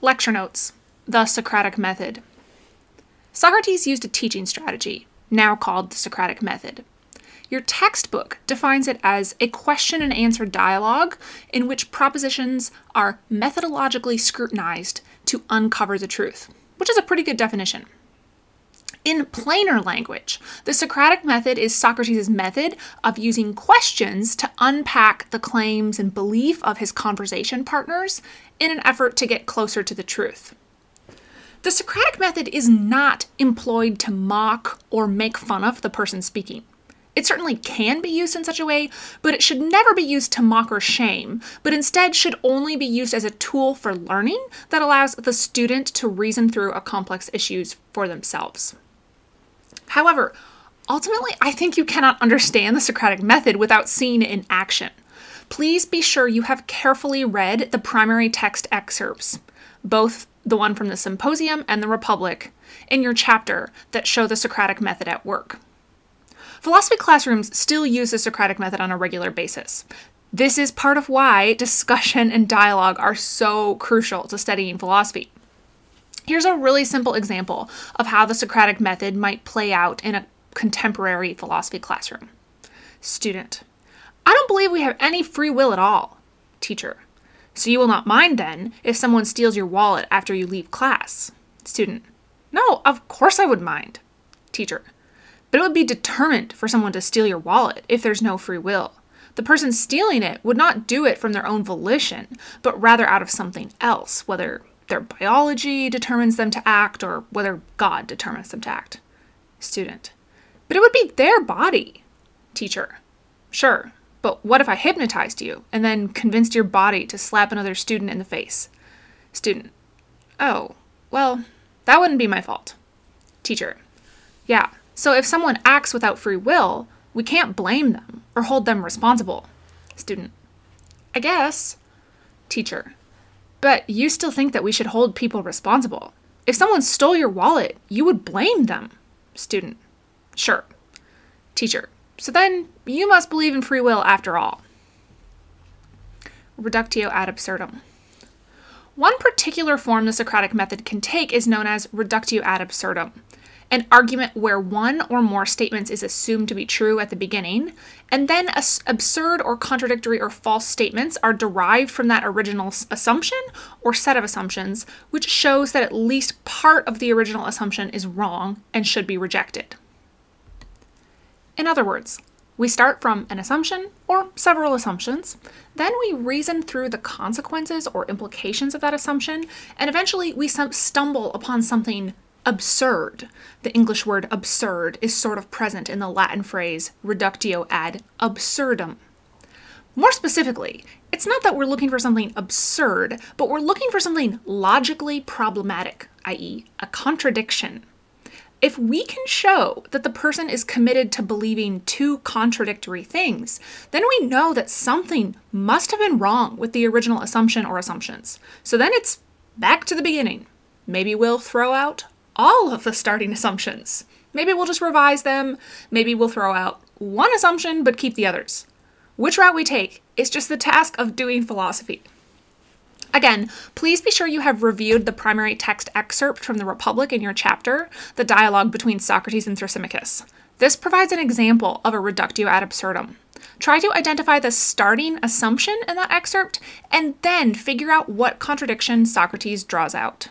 Lecture notes The Socratic Method. Socrates used a teaching strategy, now called the Socratic Method. Your textbook defines it as a question and answer dialogue in which propositions are methodologically scrutinized to uncover the truth, which is a pretty good definition. In plainer language, the Socratic method is Socrates' method of using questions to unpack the claims and belief of his conversation partners in an effort to get closer to the truth. The Socratic method is not employed to mock or make fun of the person speaking. It certainly can be used in such a way, but it should never be used to mock or shame, but instead should only be used as a tool for learning that allows the student to reason through a complex issues for themselves. However, ultimately, I think you cannot understand the Socratic method without seeing it in action. Please be sure you have carefully read the primary text excerpts, both the one from the Symposium and the Republic, in your chapter that show the Socratic method at work. Philosophy classrooms still use the Socratic method on a regular basis. This is part of why discussion and dialogue are so crucial to studying philosophy. Here's a really simple example of how the Socratic method might play out in a contemporary philosophy classroom. Student, I don't believe we have any free will at all. Teacher, so you will not mind then if someone steals your wallet after you leave class. Student, no, of course I would mind. Teacher, but it would be determined for someone to steal your wallet if there's no free will. The person stealing it would not do it from their own volition, but rather out of something else, whether their biology determines them to act or whether God determines them to act. Student. But it would be their body. Teacher. Sure, but what if I hypnotized you and then convinced your body to slap another student in the face? Student. Oh, well, that wouldn't be my fault. Teacher. Yeah, so if someone acts without free will, we can't blame them or hold them responsible. Student. I guess. Teacher. But you still think that we should hold people responsible. If someone stole your wallet, you would blame them. Student. Sure. Teacher. So then you must believe in free will after all. Reductio ad absurdum. One particular form the Socratic method can take is known as reductio ad absurdum an argument where one or more statements is assumed to be true at the beginning, and then absurd or contradictory or false statements are derived from that original assumption or set of assumptions, which shows that at least part of the original assumption is wrong and should be rejected. In other words, we start from an assumption or several assumptions, then we reason through the consequences or implications of that assumption, and eventually we stumble upon something absurd. The English word absurd is sort of present in the Latin phrase reductio ad absurdum. More specifically, it's not that we're looking for something absurd, but we're looking for something logically problematic, i.e., a contradiction. If we can show that the person is committed to believing two contradictory things, then we know that something must have been wrong with the original assumption or assumptions. So then it's back to the beginning. Maybe we'll throw out all of the starting assumptions. Maybe we'll just revise them. Maybe we'll throw out one assumption but keep the others. Which route we take is just the task of doing philosophy. Again, please be sure you have reviewed the primary text excerpt from the Republic in your chapter, the dialogue between Socrates and Thrasymachus. This provides an example of a reductio ad absurdum. Try to identify the starting assumption in that excerpt and then figure out what contradiction Socrates draws out.